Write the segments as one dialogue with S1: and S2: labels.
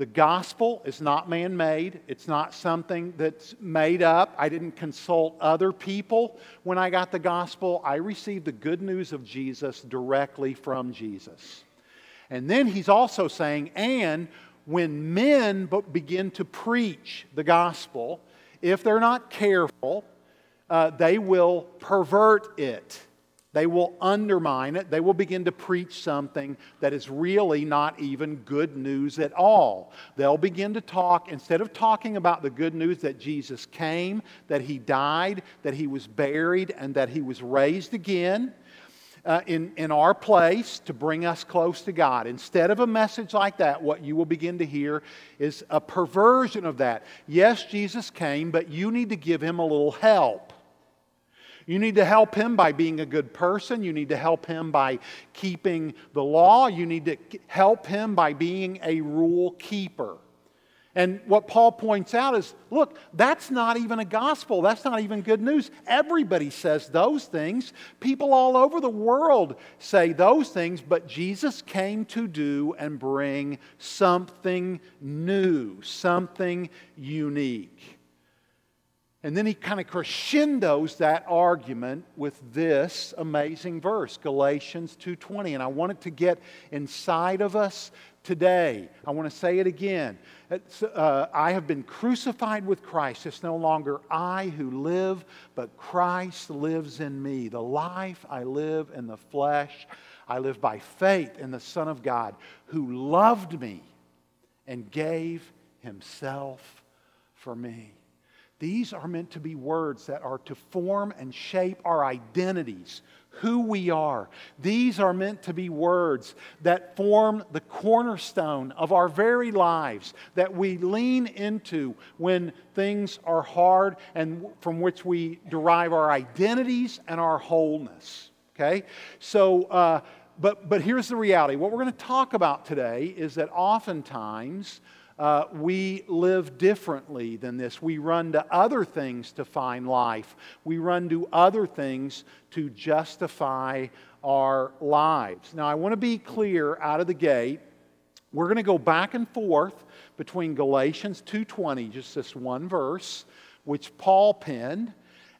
S1: The gospel is not man made. It's not something that's made up. I didn't consult other people when I got the gospel. I received the good news of Jesus directly from Jesus. And then he's also saying, and when men begin to preach the gospel, if they're not careful, uh, they will pervert it. They will undermine it. They will begin to preach something that is really not even good news at all. They'll begin to talk, instead of talking about the good news that Jesus came, that he died, that he was buried, and that he was raised again. Uh, in, in our place to bring us close to God. Instead of a message like that, what you will begin to hear is a perversion of that. Yes, Jesus came, but you need to give him a little help. You need to help him by being a good person. You need to help him by keeping the law. You need to help him by being a rule keeper. And what Paul points out is look, that's not even a gospel. That's not even good news. Everybody says those things. People all over the world say those things, but Jesus came to do and bring something new, something unique. And then he kind of crescendos that argument with this amazing verse, Galatians 2:20. And I want it to get inside of us today. I want to say it again. Uh, I have been crucified with Christ. It's no longer I who live, but Christ lives in me. The life I live in the flesh, I live by faith in the Son of God who loved me and gave himself for me. These are meant to be words that are to form and shape our identities, who we are. These are meant to be words that form the cornerstone of our very lives, that we lean into when things are hard and from which we derive our identities and our wholeness. Okay? So, uh, but, but here's the reality. What we're going to talk about today is that oftentimes, uh, we live differently than this. We run to other things to find life, we run to other things to justify our lives. Now, I want to be clear out of the gate. We're going to go back and forth between Galatians 2:20, just this one verse, which Paul penned,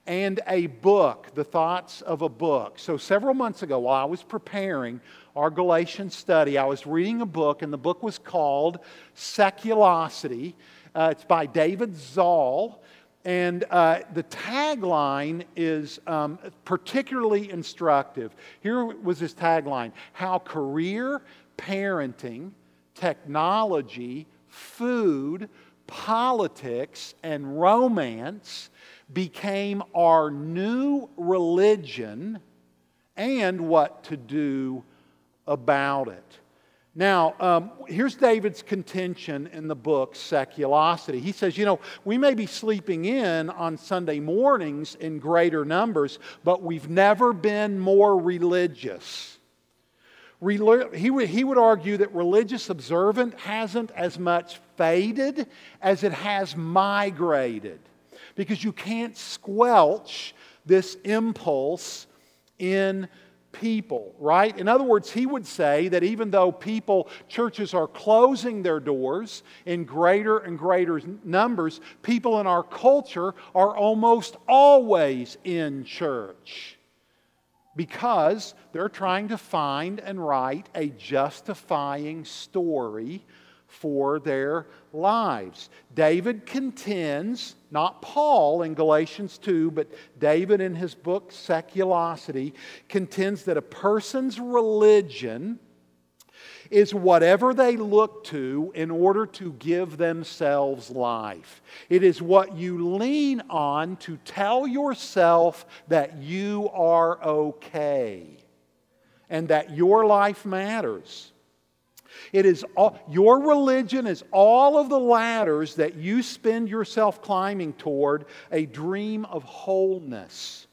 S1: and a book, the thoughts of a book. So, several months ago, while I was preparing our Galatian study, I was reading a book, and the book was called Seculosity. Uh, it's by David Zahl. And uh, the tagline is um, particularly instructive. Here was his tagline How career, parenting, technology, food, politics, and romance became our new religion and what to do about it. Now, um, here's David's contention in the book, Seculosity. He says, you know, we may be sleeping in on Sunday mornings in greater numbers, but we've never been more religious. He would, he would argue that religious observance hasn't as much faded as it has migrated because you can't squelch this impulse in people, right? In other words, he would say that even though people, churches are closing their doors in greater and greater numbers, people in our culture are almost always in church because they're trying to find and write a justifying story for their lives. David contends, not Paul in Galatians 2, but David in his book Seculosity, contends that a person's religion is whatever they look to in order to give themselves life. It is what you lean on to tell yourself that you are okay and that your life matters. It is all, your religion is all of the ladders that you spend yourself climbing toward a dream of wholeness.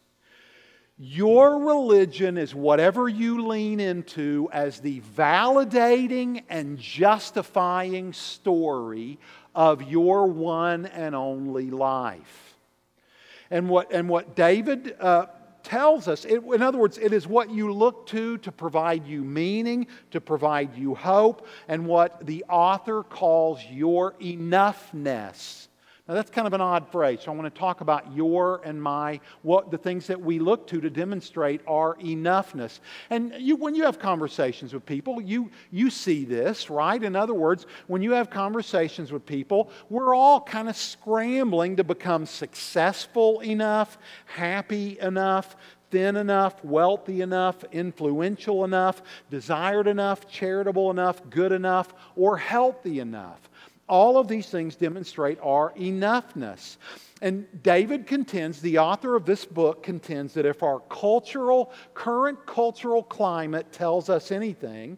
S1: Your religion is whatever you lean into as the validating and justifying story of your one and only life. And what, and what David uh, tells us, it, in other words, it is what you look to to provide you meaning, to provide you hope, and what the author calls your enoughness. Now, that's kind of an odd phrase, so I want to talk about your and my, what the things that we look to to demonstrate our enoughness. And you, when you have conversations with people, you, you see this, right? In other words, when you have conversations with people, we're all kind of scrambling to become successful enough, happy enough, thin enough, wealthy enough, influential enough, desired enough, charitable enough, good enough, or healthy enough. All of these things demonstrate our enoughness. And David contends, the author of this book contends that if our cultural, current cultural climate tells us anything,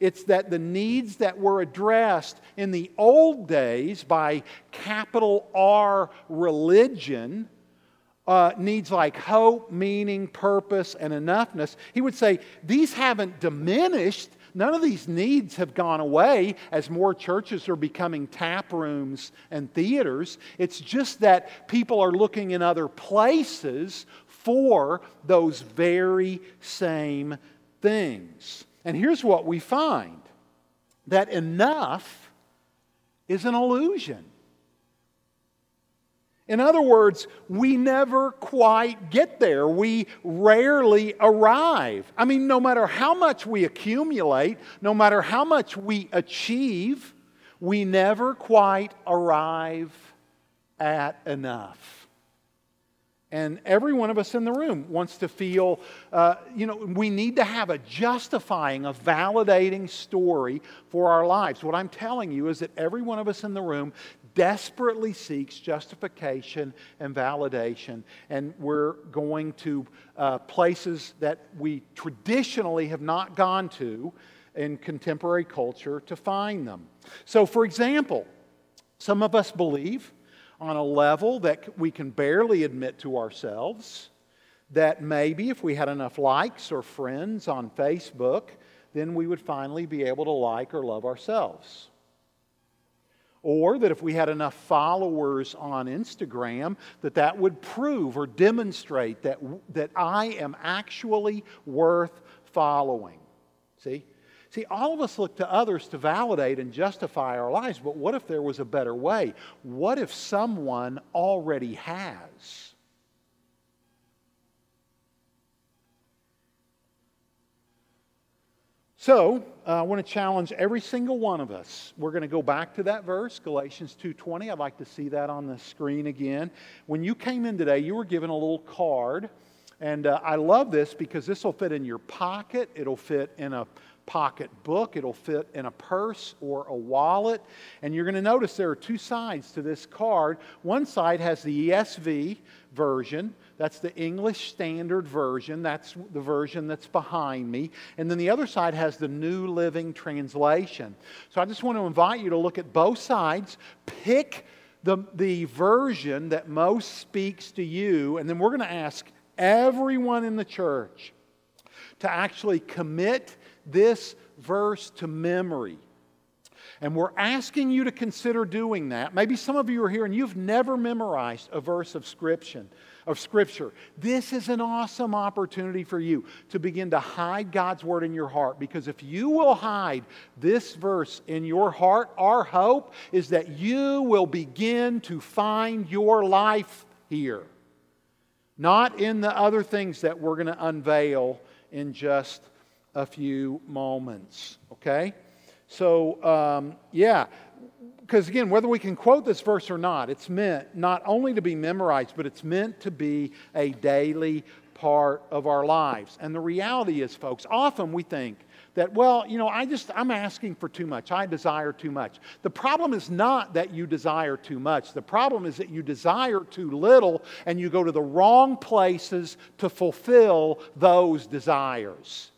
S1: it's that the needs that were addressed in the old days by capital R religion, uh, needs like hope, meaning, purpose, and enoughness, he would say these haven't diminished. None of these needs have gone away as more churches are becoming tap rooms and theaters. It's just that people are looking in other places for those very same things. And here's what we find that enough is an illusion. In other words, we never quite get there. We rarely arrive. I mean, no matter how much we accumulate, no matter how much we achieve, we never quite arrive at enough. And every one of us in the room wants to feel, uh, you know, we need to have a justifying, a validating story for our lives. What I'm telling you is that every one of us in the room desperately seeks justification and validation. And we're going to uh, places that we traditionally have not gone to in contemporary culture to find them. So, for example, some of us believe on a level that we can barely admit to ourselves that maybe if we had enough likes or friends on Facebook, then we would finally be able to like or love ourselves. Or that if we had enough followers on Instagram, that that would prove or demonstrate that, that I am actually worth following. See? See, all of us look to others to validate and justify our lives, but what if there was a better way? What if someone already has? So, uh, I want to challenge every single one of us. We're going to go back to that verse, Galatians 2:20. I'd like to see that on the screen again. When you came in today, you were given a little card, and uh, I love this because this will fit in your pocket. It'll fit in a pocket book. It'll fit in a purse or a wallet. And you're going to notice there are two sides to this card. One side has the ESV version. That's the English Standard Version. That's the version that's behind me. And then the other side has the New Living Translation. So I just want to invite you to look at both sides, pick the, the version that most speaks to you, and then we're going to ask everyone in the church to actually commit this verse to memory. And we're asking you to consider doing that. Maybe some of you are here and you've never memorized a verse of scripture. Of scripture. This is an awesome opportunity for you to begin to hide God's word in your heart because if you will hide this verse in your heart, our hope is that you will begin to find your life here. Not in the other things that we're going to unveil in just a few moments. Okay? So, um, yeah, because again, whether we can quote this verse or not, it's meant not only to be memorized, but it's meant to be a daily part of our lives. And the reality is, folks, often we think that, well, you know, I just, I'm asking for too much. I desire too much. The problem is not that you desire too much. The problem is that you desire too little and you go to the wrong places to fulfill those desires.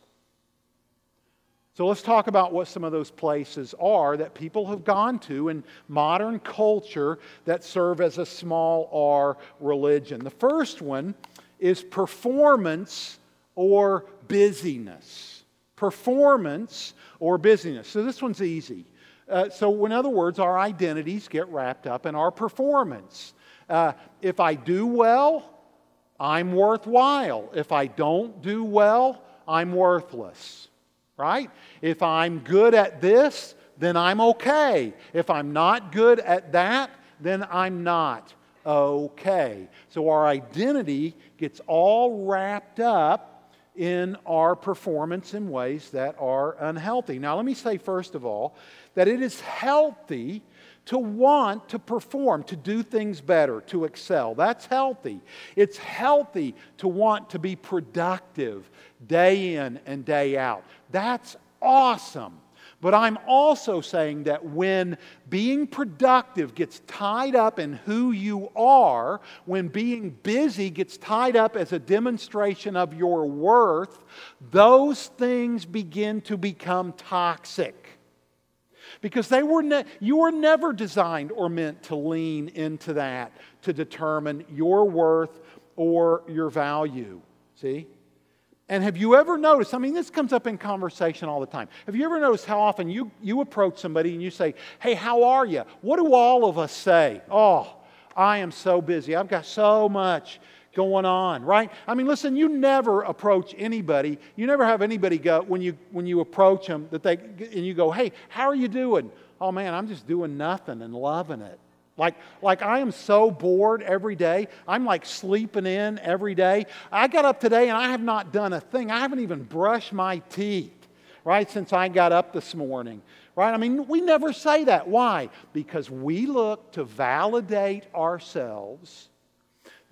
S1: So let's talk about what some of those places are that people have gone to in modern culture that serve as a small r religion. The first one is performance or busyness. Performance or busyness. So this one's easy. Uh, so, in other words, our identities get wrapped up in our performance. Uh, if I do well, I'm worthwhile. If I don't do well, I'm worthless, right? If I'm good at this, then I'm okay. If I'm not good at that, then I'm not okay. So our identity gets all wrapped up in our performance in ways that are unhealthy. Now, let me say, first of all, that it is healthy to want to perform, to do things better, to excel. That's healthy. It's healthy to want to be productive day in and day out. That's awesome. But I'm also saying that when being productive gets tied up in who you are, when being busy gets tied up as a demonstration of your worth, those things begin to become toxic. Because they were ne- you were never designed or meant to lean into that to determine your worth or your value. See? And have you ever noticed? I mean, this comes up in conversation all the time. Have you ever noticed how often you, you approach somebody and you say, Hey, how are you? What do all of us say? Oh, I am so busy. I've got so much going on, right? I mean, listen, you never approach anybody. You never have anybody go when you when you approach them that they and you go, "Hey, how are you doing?" "Oh man, I'm just doing nothing and loving it." Like, like I am so bored every day. I'm like sleeping in every day. I got up today and I have not done a thing. I haven't even brushed my teeth, right, since I got up this morning, right? I mean, we never say that. Why? Because we look to validate ourselves.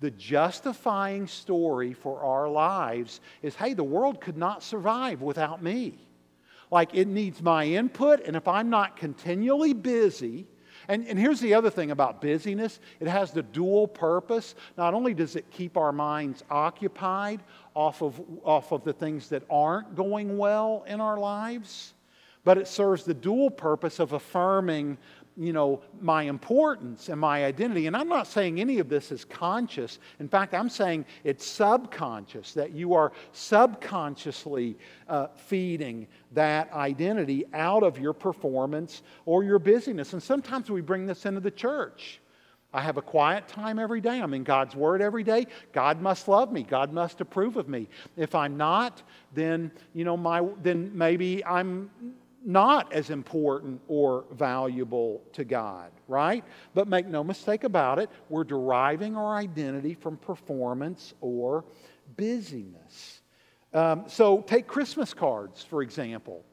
S1: The justifying story for our lives is hey, the world could not survive without me. Like, it needs my input, and if I'm not continually busy, and, and here's the other thing about busyness it has the dual purpose. Not only does it keep our minds occupied off of, off of the things that aren't going well in our lives, but it serves the dual purpose of affirming you know, my importance and my identity. And I'm not saying any of this is conscious. In fact, I'm saying it's subconscious, that you are subconsciously uh, feeding that identity out of your performance or your busyness. And sometimes we bring this into the church. I have a quiet time every day. I'm in God's Word every day. God must love me. God must approve of me. If I'm not, then you know my then maybe I'm not as important or valuable to God, right? But make no mistake about it, we're deriving our identity from performance or busyness. Um, so take Christmas cards, for example.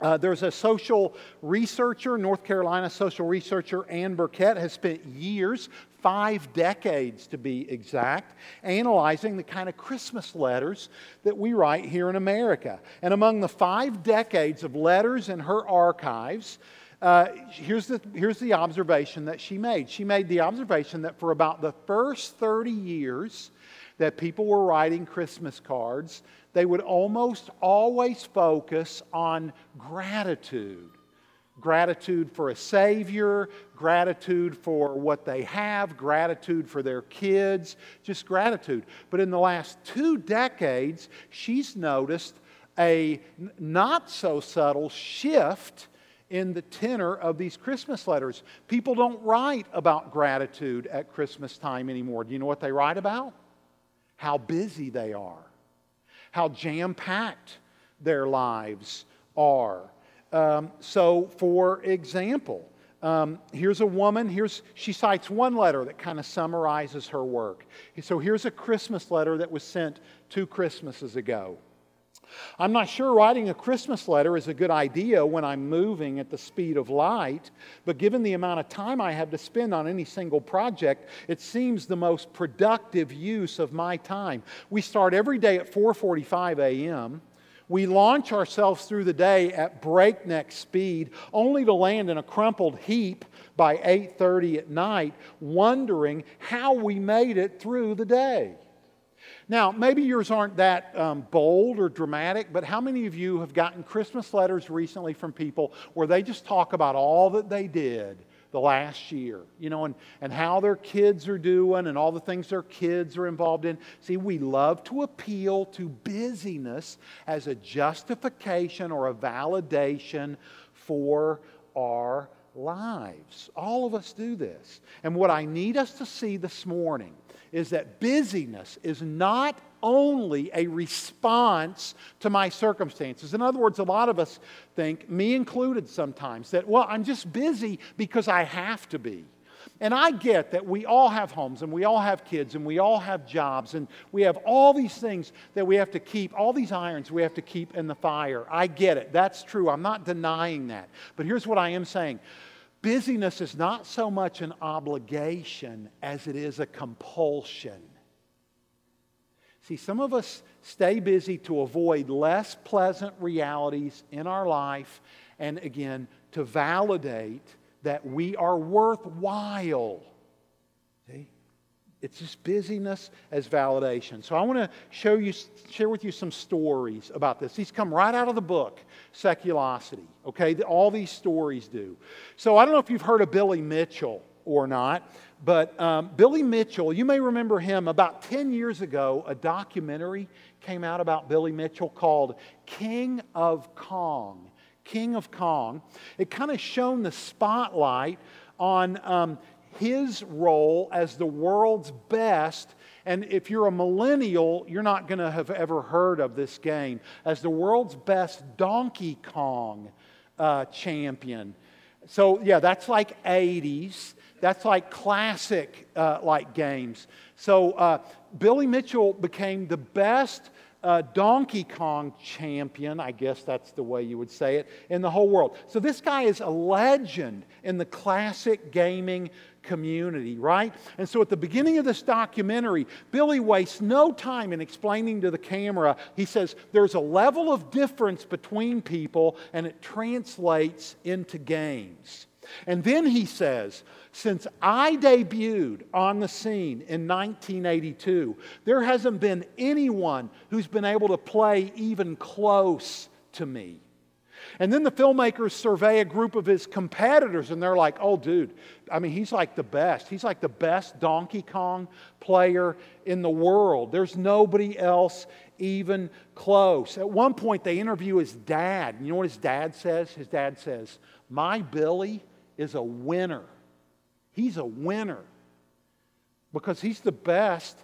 S1: Uh, there's a social researcher, North Carolina social researcher, Ann Burkett, has spent years, five decades to be exact, analyzing the kind of Christmas letters that we write here in America. And among the five decades of letters in her archives, uh, here's, the, here's the observation that she made. She made the observation that for about the first 30 years that people were writing Christmas cards, they would almost always focus on gratitude gratitude for a Savior, gratitude for what they have, gratitude for their kids, just gratitude. But in the last two decades, she's noticed a not so subtle shift in the tenor of these Christmas letters. People don't write about gratitude at Christmas time anymore. Do you know what they write about? How busy they are how jam packed their lives are. Um, so, for example, um, here's a woman, here's, she cites one letter that kind of summarizes her work. So, here's a Christmas letter that was sent two Christmases ago. I'm not sure writing a Christmas letter is a good idea when I'm moving at the speed of light, but given the amount of time I have to spend on any single project, it seems the most productive use of my time. We start every day at 4:45 a.m. We launch ourselves through the day at breakneck speed, only to land in a crumpled heap by 8:30 at night, wondering how we made it through the day. Now, maybe yours aren't that um, bold or dramatic, but how many of you have gotten Christmas letters recently from people where they just talk about all that they did the last year, you know, and, and how their kids are doing and all the things their kids are involved in? See, we love to appeal to busyness as a justification or a validation for our lives. All of us do this. And what I need us to see this morning is that busyness is not only a response to my circumstances. In other words, a lot of us think, me included sometimes, that, well, I'm just busy because I have to be. And I get that we all have homes and we all have kids and we all have jobs and we have all these things that we have to keep, all these irons we have to keep in the fire. I get it. That's true. I'm not denying that. But here's what I am saying busyness is not so much an obligation as it is a compulsion. See, some of us stay busy to avoid less pleasant realities in our life and again, to validate that we are worthwhile. See? It's just busyness as validation. So I want to show you, share with you some stories about this. These come right out of the book, Seculosity. Okay, all these stories do. So I don't know if you've heard of Billy Mitchell or not, but um, Billy Mitchell, you may remember him about 10 years ago, a documentary came out about Billy Mitchell called King of Kong. King of Kong. It kind of shone the spotlight on um, his role as the world's best. And if you're a millennial, you're not going to have ever heard of this game as the world's best Donkey Kong uh, champion. So, yeah, that's like 80s. That's like classic uh, like games. So, uh, Billy Mitchell became the best uh, Donkey Kong champion, I guess that's the way you would say it, in the whole world. So this guy is a legend in the classic gaming community, right? And so at the beginning of this documentary, Billy wastes no time in explaining to the camera. He says there's a level of difference between people and it translates into games. And then he says, since I debuted on the scene in 1982, there hasn't been anyone who's been able to play even close to me. And then the filmmakers survey a group of his competitors, and they're like, oh, dude, I mean, he's like the best. He's like the best Donkey Kong player in the world. There's nobody else even close. At one point, they interview his dad. You know what his dad says? His dad says, My Billy is a winner. He's a winner because he's the best.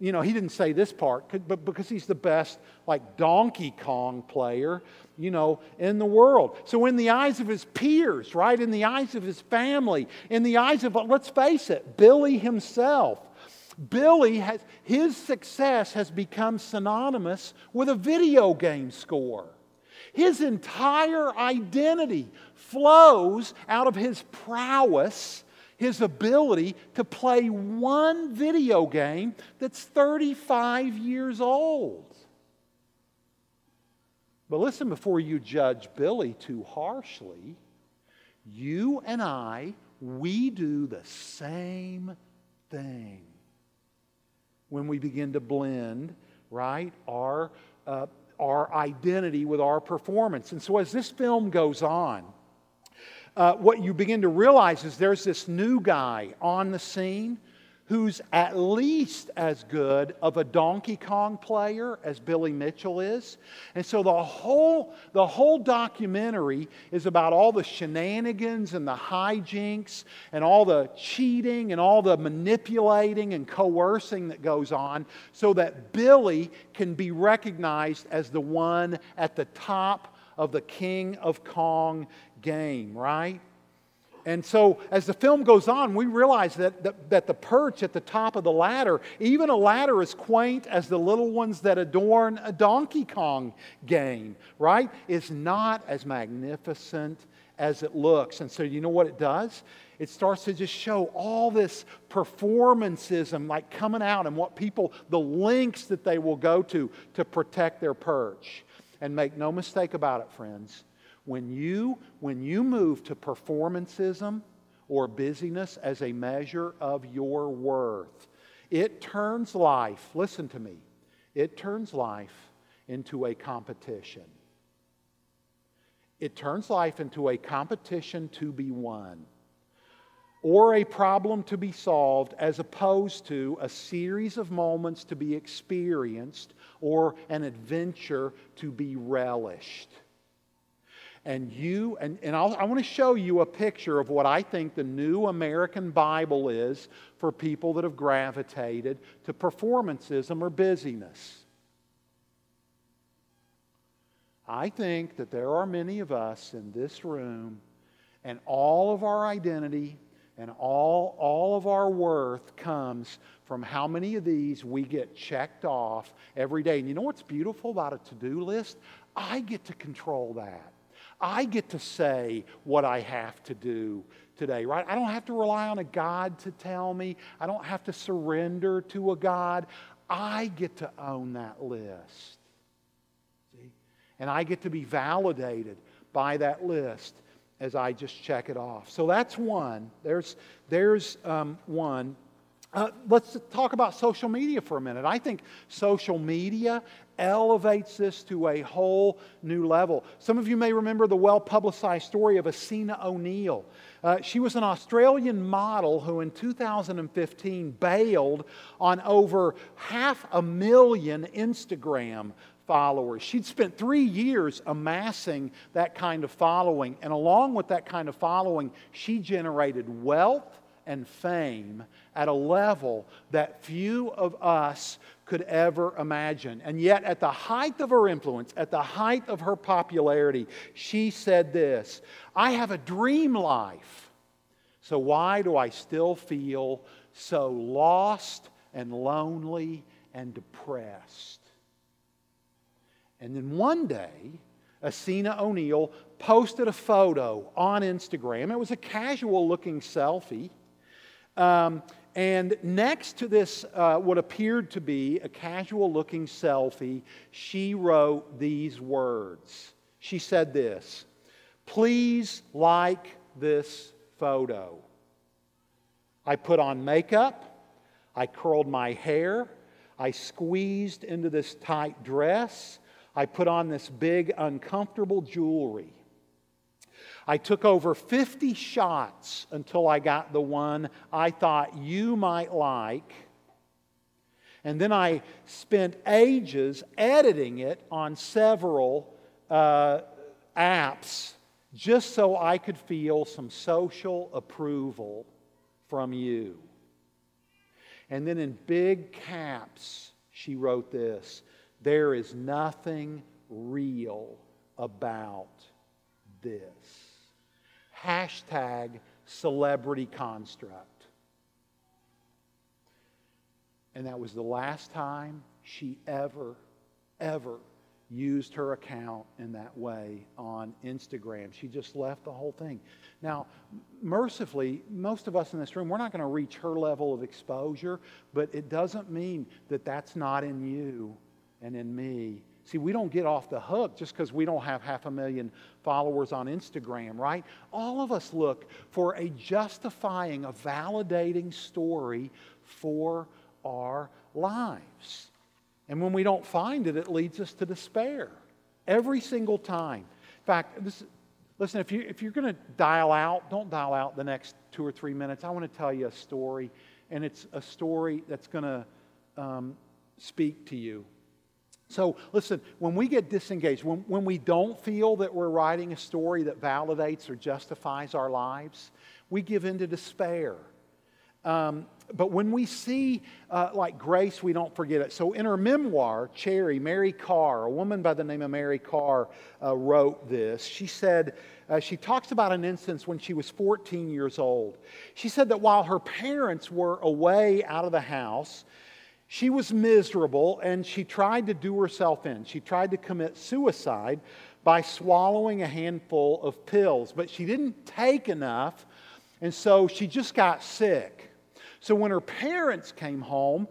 S1: You know, he didn't say this part, but because he's the best, like Donkey Kong player, you know, in the world. So, in the eyes of his peers, right, in the eyes of his family, in the eyes of, let's face it, Billy himself, Billy has, his success has become synonymous with a video game score. His entire identity flows out of his prowess his ability to play one video game that's 35 years old. But listen, before you judge Billy too harshly, you and I, we do the same thing when we begin to blend, right, our, uh, our identity with our performance. And so as this film goes on, uh, what you begin to realize is there's this new guy on the scene who's at least as good of a Donkey Kong player as Billy Mitchell is. And so the whole, the whole documentary is about all the shenanigans and the hijinks and all the cheating and all the manipulating and coercing that goes on so that Billy can be recognized as the one at the top of the King of Kong game, right? And so, as the film goes on, we realize that, that, that, the perch at the top of the ladder, even a ladder as quaint as the little ones that adorn a Donkey Kong game, right, is not as magnificent as it looks. And so, you know what it does? It starts to just show all this performancism like coming out and what people, the lengths that they will go to to protect their perch. And make no mistake about it, friends when you, when you move to performancism or busyness as a measure of your worth, it turns life, listen to me, it turns life into a competition. It turns life into a competition to be won or a problem to be solved as opposed to a series of moments to be experienced or an adventure to be relished. And you, and, and I'll, I want to show you a picture of what I think the new American Bible is for people that have gravitated to performancism or busyness. I think that there are many of us in this room, and all of our identity and all, all of our worth comes from how many of these we get checked off every day. And you know what's beautiful about a to do list? I get to control that. I get to say what I have to do today, right? I don't have to rely on a God to tell me, I don't have to surrender to a God. I get to own that list. See? And I get to be validated by that list as I just check it off. So that's one. There's, there's um, one. Uh, let's talk about social media for a minute. I think social media elevates this to a whole new level. Some of you may remember the well publicized story of Essena O'Neill. Uh, she was an Australian model who in 2015 bailed on over half a million Instagram followers. She'd spent three years amassing that kind of following, and along with that kind of following, she generated wealth and fame at a level that few of us could ever imagine. And yet, at the height of her influence, at the height of her popularity, she said this I have a dream life. So, why do I still feel so lost and lonely and depressed? And then one day, Essena O'Neill posted a photo on Instagram. It was a casual looking selfie. Um, and next to this, uh, what appeared to be a casual looking selfie, she wrote these words. She said this Please like this photo. I put on makeup, I curled my hair, I squeezed into this tight dress. I put on this big, uncomfortable jewelry. I took over 50 shots until I got the one I thought you might like. And then I spent ages editing it on several uh, apps just so I could feel some social approval from you. And then in big caps, she wrote this there is nothing real about this. Hashtag celebrity construct. And that was the last time she ever, ever used her account in that way on Instagram. She just left the whole thing. Now, mercifully, most of us in this room, we're not going to reach her level of exposure, but it doesn't mean that that's not in you and in me. See, we don't get off the hook just because we don't have half a million followers on Instagram, right? All of us look for a justifying, a validating story for our lives. And when we don't find it, it leads us to despair every single time. In fact, this, listen, if, you, if you're going to dial out, don't dial out the next two or three minutes. I want to tell you a story, and it's a story that's going to um, speak to you. So, listen, when we get disengaged, when, when we don't feel that we're writing a story that validates or justifies our lives, we give in to despair. Um, but when we see uh, like grace, we don't forget it. So in her memoir, Cherry, Mary Karr, a woman by the name of Mary Karr, uh, wrote this. She said, uh, she talks about an instance when she was 14 years old. She said that while her parents were away out of the house, she was miserable and she tried to do herself in. She tried to commit suicide by swallowing a handful of pills, but she didn't take enough, and so she just got sick. So when her parents came home,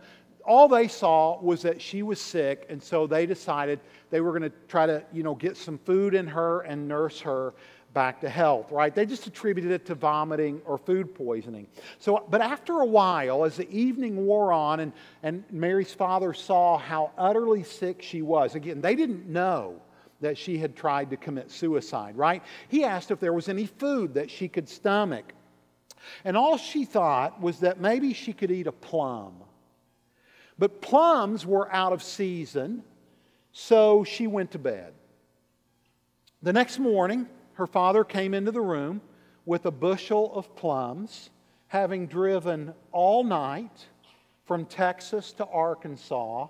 S1: all they saw was that she was sick, and so they decided they were going to try to, you know, get some food in her and nurse her back to health, right? They just attributed it to vomiting or food poisoning. So, but after a while, as the evening wore on and, and Mary's father saw how utterly sick she was, again, they didn't know that she had tried to commit suicide, right? He asked if there was any food that she could stomach. And all she thought was that maybe she could eat a plum. But plums were out of season, so she went to bed. The next morning, her father came into the room with a bushel of plums, having driven all night from Texas to Arkansas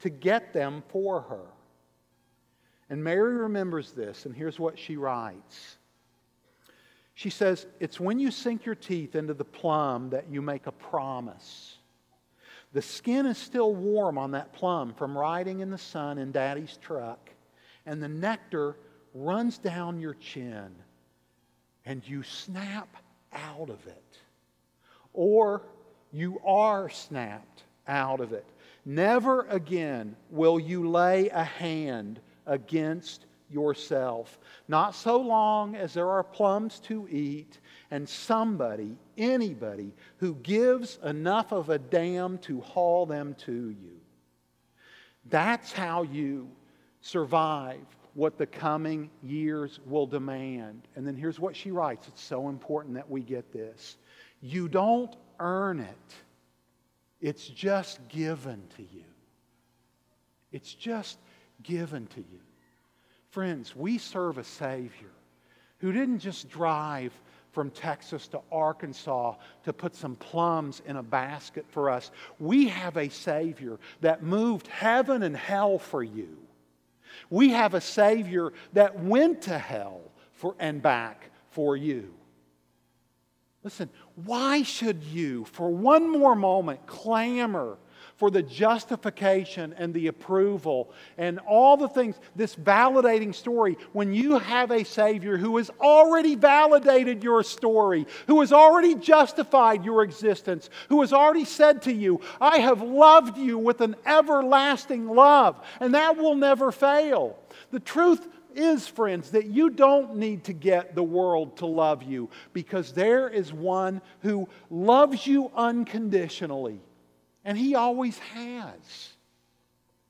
S1: to get them for her. And Mary remembers this, and here's what she writes. She says, It's when you sink your teeth into the plum that you make a promise. The skin is still warm on that plum from riding in the sun in Daddy's truck, and the nectar runs down your chin, and you snap out of it. Or you are snapped out of it. Never again will you lay a hand against yourself. Not so long as there are plums to eat and somebody, anybody, who gives enough of a damn to haul them to you. That's how you survive what the coming years will demand. And then here's what she writes it's so important that we get this. You don't earn it, it's just given to you. It's just given to you. Friends, we serve a Savior who didn't just drive from Texas to Arkansas to put some plums in a basket for us. We have a Savior that moved heaven and hell for you. We have a Savior that went to hell for, and back for you. Listen, why should you, for one more moment, clamor for the justification and the approval and all the things, this validating story, when you have a Savior who has already validated your story, who has already justified your existence, who has already said to you, I have loved you with an everlasting love, and that will never fail. The truth is, friends, that you don't need to get the world to love you because there is one who loves you unconditionally and He always has.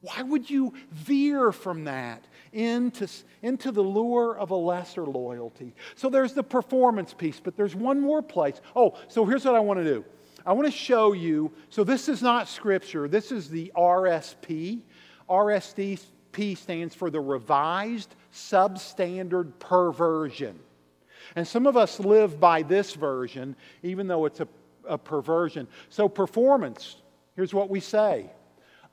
S1: Why would you veer from that into, into the lure of a lesser loyalty? So there's the performance piece, but there's one more place. Oh, so here's what I want to do I want to show you. So this is not scripture, this is the RSP. RSP stands for the Revised Substandard Perversion. And some of us live by this version, even though it's a, a perversion. So, performance Here's what we say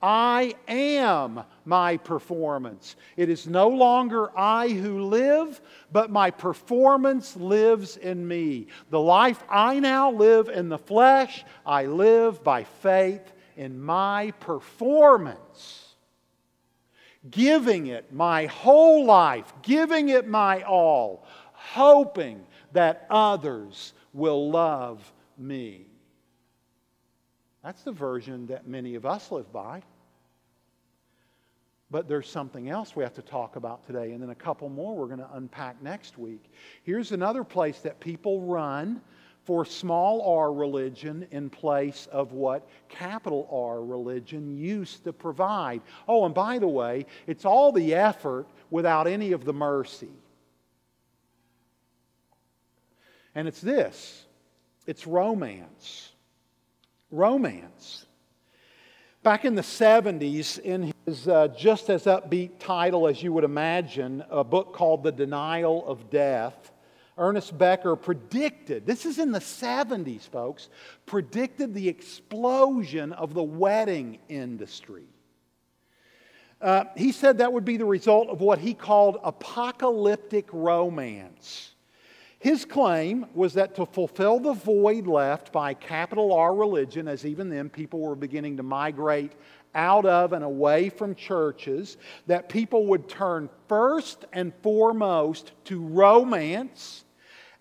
S1: I am my performance. It is no longer I who live, but my performance lives in me. The life I now live in the flesh, I live by faith in my performance. Giving it my whole life, giving it my all, hoping that others will love me. That's the version that many of us live by. But there's something else we have to talk about today, and then a couple more we're going to unpack next week. Here's another place that people run for small r religion in place of what capital R religion used to provide. Oh, and by the way, it's all the effort without any of the mercy. And it's this it's romance romance. Back in the 70s, in his uh, just as upbeat title as you would imagine, a book called The Denial of Death, Ernest Becker predicted, this is in the 70s, folks, predicted the explosion of the wedding industry. Uh, he said that would be the result of what he called apocalyptic romance. His claim was that to fulfill the void left by capital R religion, as even then people were beginning to migrate out of and away from churches, that people would turn first and foremost to romance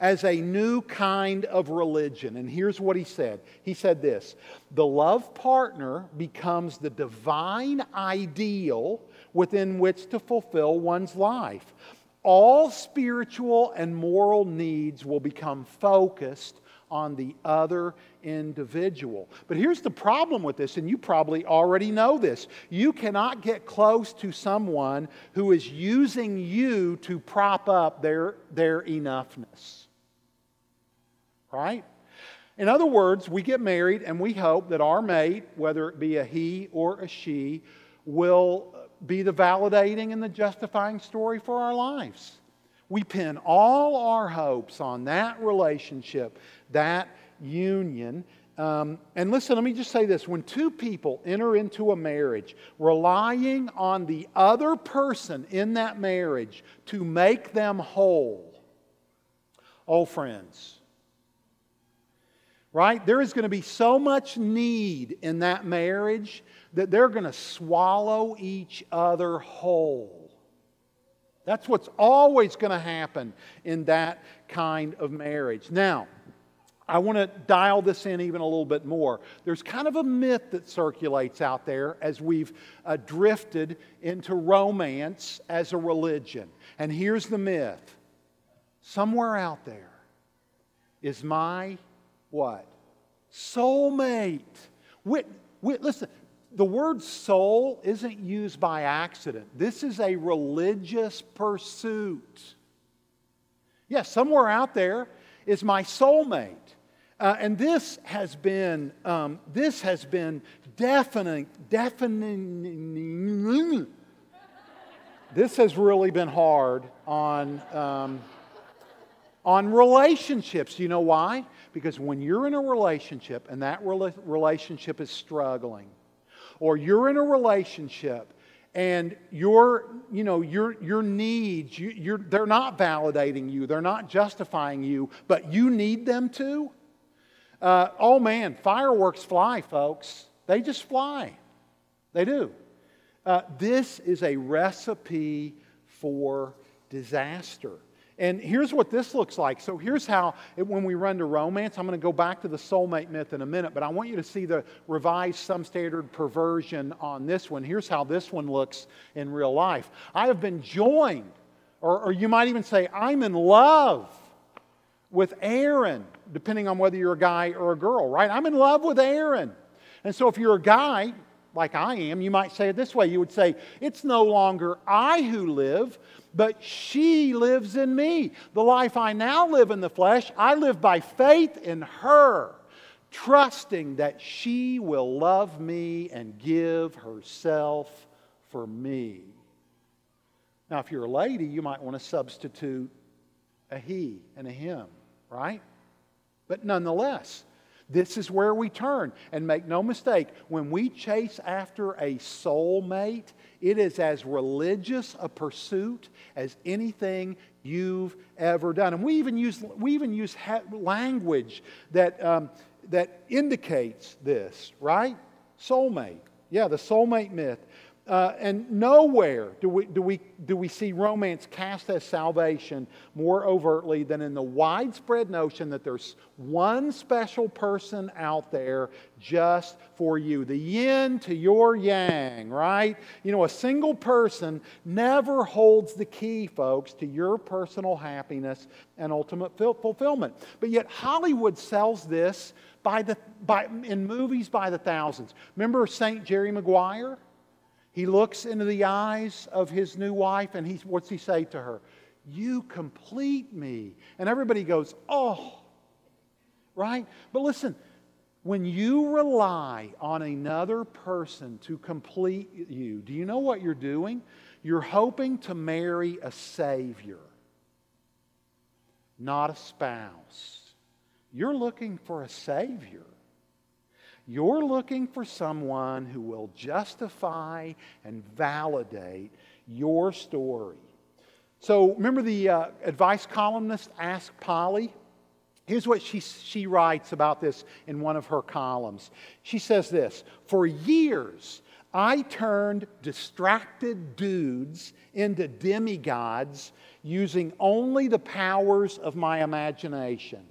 S1: as a new kind of religion. And here's what he said He said this The love partner becomes the divine ideal within which to fulfill one's life all spiritual and moral needs will become focused on the other individual. But here's the problem with this, and you probably already know this. You cannot get close to someone who is using you to prop up their, their enoughness. Right? In other words, we get married and we hope that our mate, whether it be a he or a she, will be the validating and the justifying story for our lives. We pin all our hopes on that relationship, that union. Um, and listen, let me just say this when two people enter into a marriage relying on the other person in that marriage to make them whole, oh, friends, right? There is going to be so much need in that marriage that they're going to swallow each other whole. That's what's always going to happen in that kind of marriage. Now, I want to dial this in even a little bit more. There's kind of a myth that circulates out there as we've uh, drifted into romance as a religion. And here's the myth somewhere out there is my what? Soulmate. Wit, wit, listen, the word soul isn't used by accident. This is a religious pursuit. Yes, somewhere out there is my soulmate. Uh, and this has been, um, this has been deafening, deafening. this has really been hard on, um, on relationships. You know why? Because when you're in a relationship and that relationship is struggling, or you're in a relationship and your, you know, your, your needs, you, they're not validating you, they're not justifying you, but you need them to. Uh, oh man, fireworks fly, folks. They just fly. They do. Uh, this is a recipe for disaster. And here's what this looks like. So here's how, it, when we run to romance, I'm going to go back to the soulmate myth in a minute, but I want you to see the revised some standard perversion on this one. Here's how this one looks in real life. I have been joined, or, or you might even say, I'm in love with Aaron, depending on whether you're a guy or a girl, right? I'm in love with Aaron. And so if you're a guy, like I am, you might say it this way. You would say, It's no longer I who live, but she lives in me. The life I now live in the flesh, I live by faith in her, trusting that she will love me and give herself for me. Now, if you're a lady, you might want to substitute a he and a him, right? But nonetheless, this is where we turn. And make no mistake, when we chase after a soulmate, it is as religious a pursuit as anything you've ever done. And we even use, we even use language that, um, that indicates this, right? Soulmate. Yeah, the soulmate myth. Uh, and nowhere do we, do, we, do we see romance cast as salvation more overtly than in the widespread notion that there's one special person out there just for you. The yin to your yang, right? You know, a single person never holds the key, folks, to your personal happiness and ultimate fulfillment. But yet, Hollywood sells this by the, by, in movies by the thousands. Remember St. Jerry Maguire? He looks into the eyes of his new wife and he, what's he say to her? You complete me. And everybody goes, oh, right? But listen, when you rely on another person to complete you, do you know what you're doing? You're hoping to marry a Savior, not a spouse. You're looking for a Savior. You're looking for someone who will justify and validate your story. So remember the uh, advice columnist Ask Polly? Here's what she, she writes about this in one of her columns. She says this For years, I turned distracted dudes into demigods using only the powers of my imagination.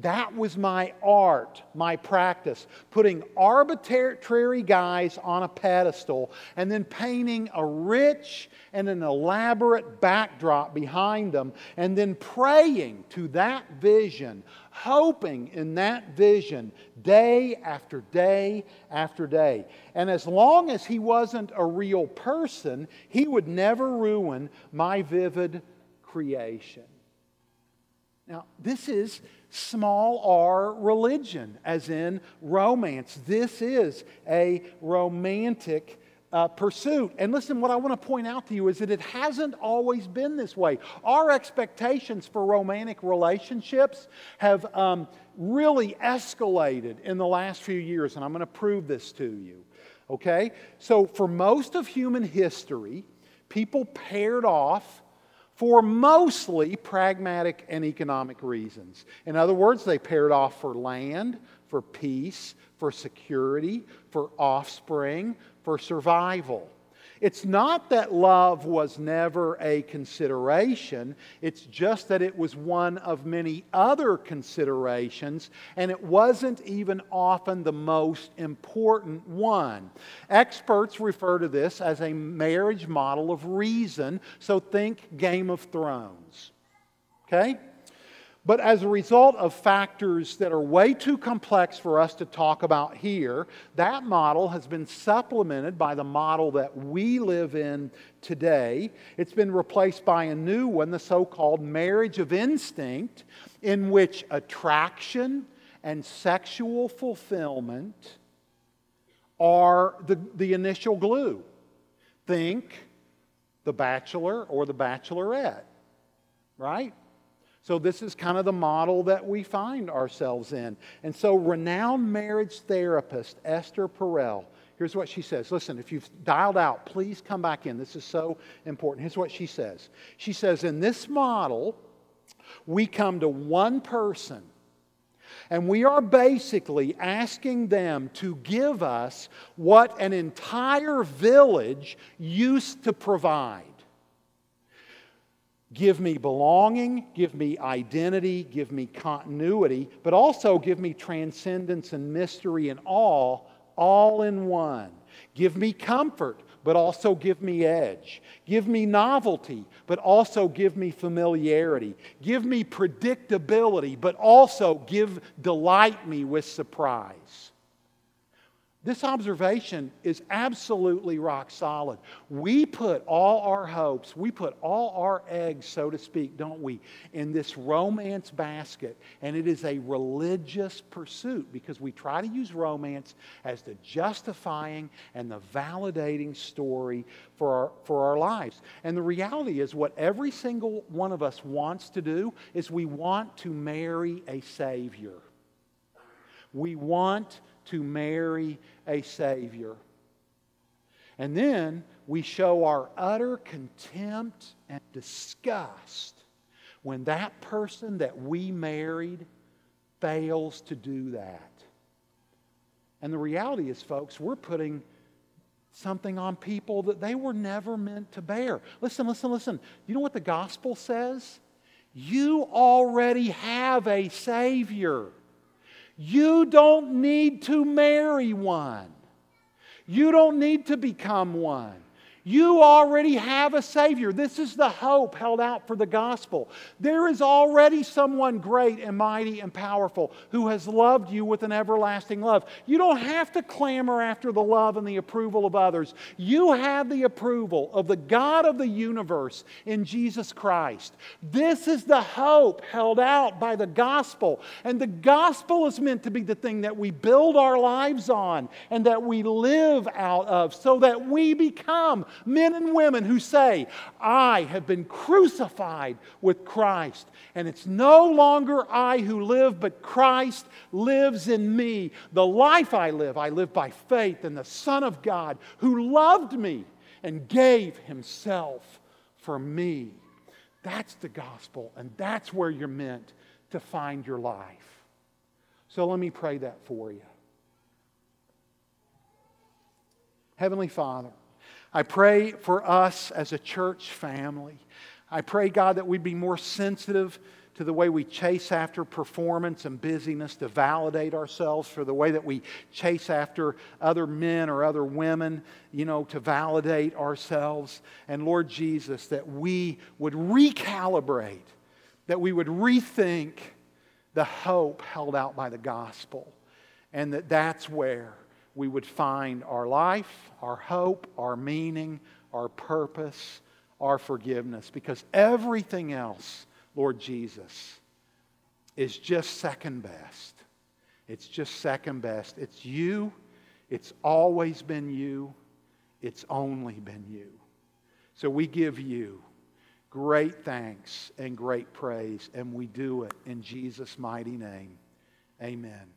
S1: That was my art, my practice, putting arbitrary guys on a pedestal and then painting a rich and an elaborate backdrop behind them, and then praying to that vision, hoping in that vision day after day after day. And as long as he wasn't a real person, he would never ruin my vivid creation. Now, this is small r religion, as in romance. This is a romantic uh, pursuit. And listen, what I want to point out to you is that it hasn't always been this way. Our expectations for romantic relationships have um, really escalated in the last few years, and I'm going to prove this to you. Okay? So, for most of human history, people paired off for mostly pragmatic and economic reasons. In other words, they paired off for land, for peace, for security, for offspring, for survival. It's not that love was never a consideration, it's just that it was one of many other considerations, and it wasn't even often the most important one. Experts refer to this as a marriage model of reason, so think Game of Thrones. Okay? But as a result of factors that are way too complex for us to talk about here, that model has been supplemented by the model that we live in today. It's been replaced by a new one, the so called marriage of instinct, in which attraction and sexual fulfillment are the, the initial glue. Think the bachelor or the bachelorette, right? So, this is kind of the model that we find ourselves in. And so, renowned marriage therapist Esther Perel, here's what she says. Listen, if you've dialed out, please come back in. This is so important. Here's what she says She says, In this model, we come to one person. And we are basically asking them to give us what an entire village used to provide. Give me belonging, give me identity, give me continuity, but also give me transcendence and mystery and all, all in one. Give me comfort, but also give me edge. Give me novelty, but also give me familiarity. Give me predictability, but also give delight me with surprise. This observation is absolutely rock solid. We put all our hopes, we put all our eggs, so to speak, don't we, in this romance basket. And it is a religious pursuit because we try to use romance as the justifying and the validating story for our, for our lives. And the reality is, what every single one of us wants to do is we want to marry a Savior. We want to marry a Savior. And then we show our utter contempt and disgust when that person that we married fails to do that. And the reality is, folks, we're putting something on people that they were never meant to bear. Listen, listen, listen. You know what the gospel says? You already have a Savior. You don't need to marry one. You don't need to become one. You already have a Savior. This is the hope held out for the gospel. There is already someone great and mighty and powerful who has loved you with an everlasting love. You don't have to clamor after the love and the approval of others. You have the approval of the God of the universe in Jesus Christ. This is the hope held out by the gospel. And the gospel is meant to be the thing that we build our lives on and that we live out of so that we become men and women who say, I have been crucified with Christ, and it's no longer I who live, but Christ lives in me. The life I live, I live by faith in the Son of God who loved me and gave himself for me. That's the gospel, and that's where you're meant to find your life. So let me pray that for you. Heavenly Father, I pray for us as a church family. I pray, God, that we'd be more sensitive to the way we chase after performance and busyness to validate ourselves, for the way that we chase after other men or other women, you know, to validate ourselves. And Lord Jesus, that we would recalibrate, that we would rethink the hope held out by the gospel, and that that's where we would find our life, our hope, our meaning, our purpose, our forgiveness. Because everything else, Lord Jesus, is just second best. It's just second best. It's you, it's always been you, It's only been you. So we give you great thanks and great praise, and we do it in Jesus' mighty name. Amen.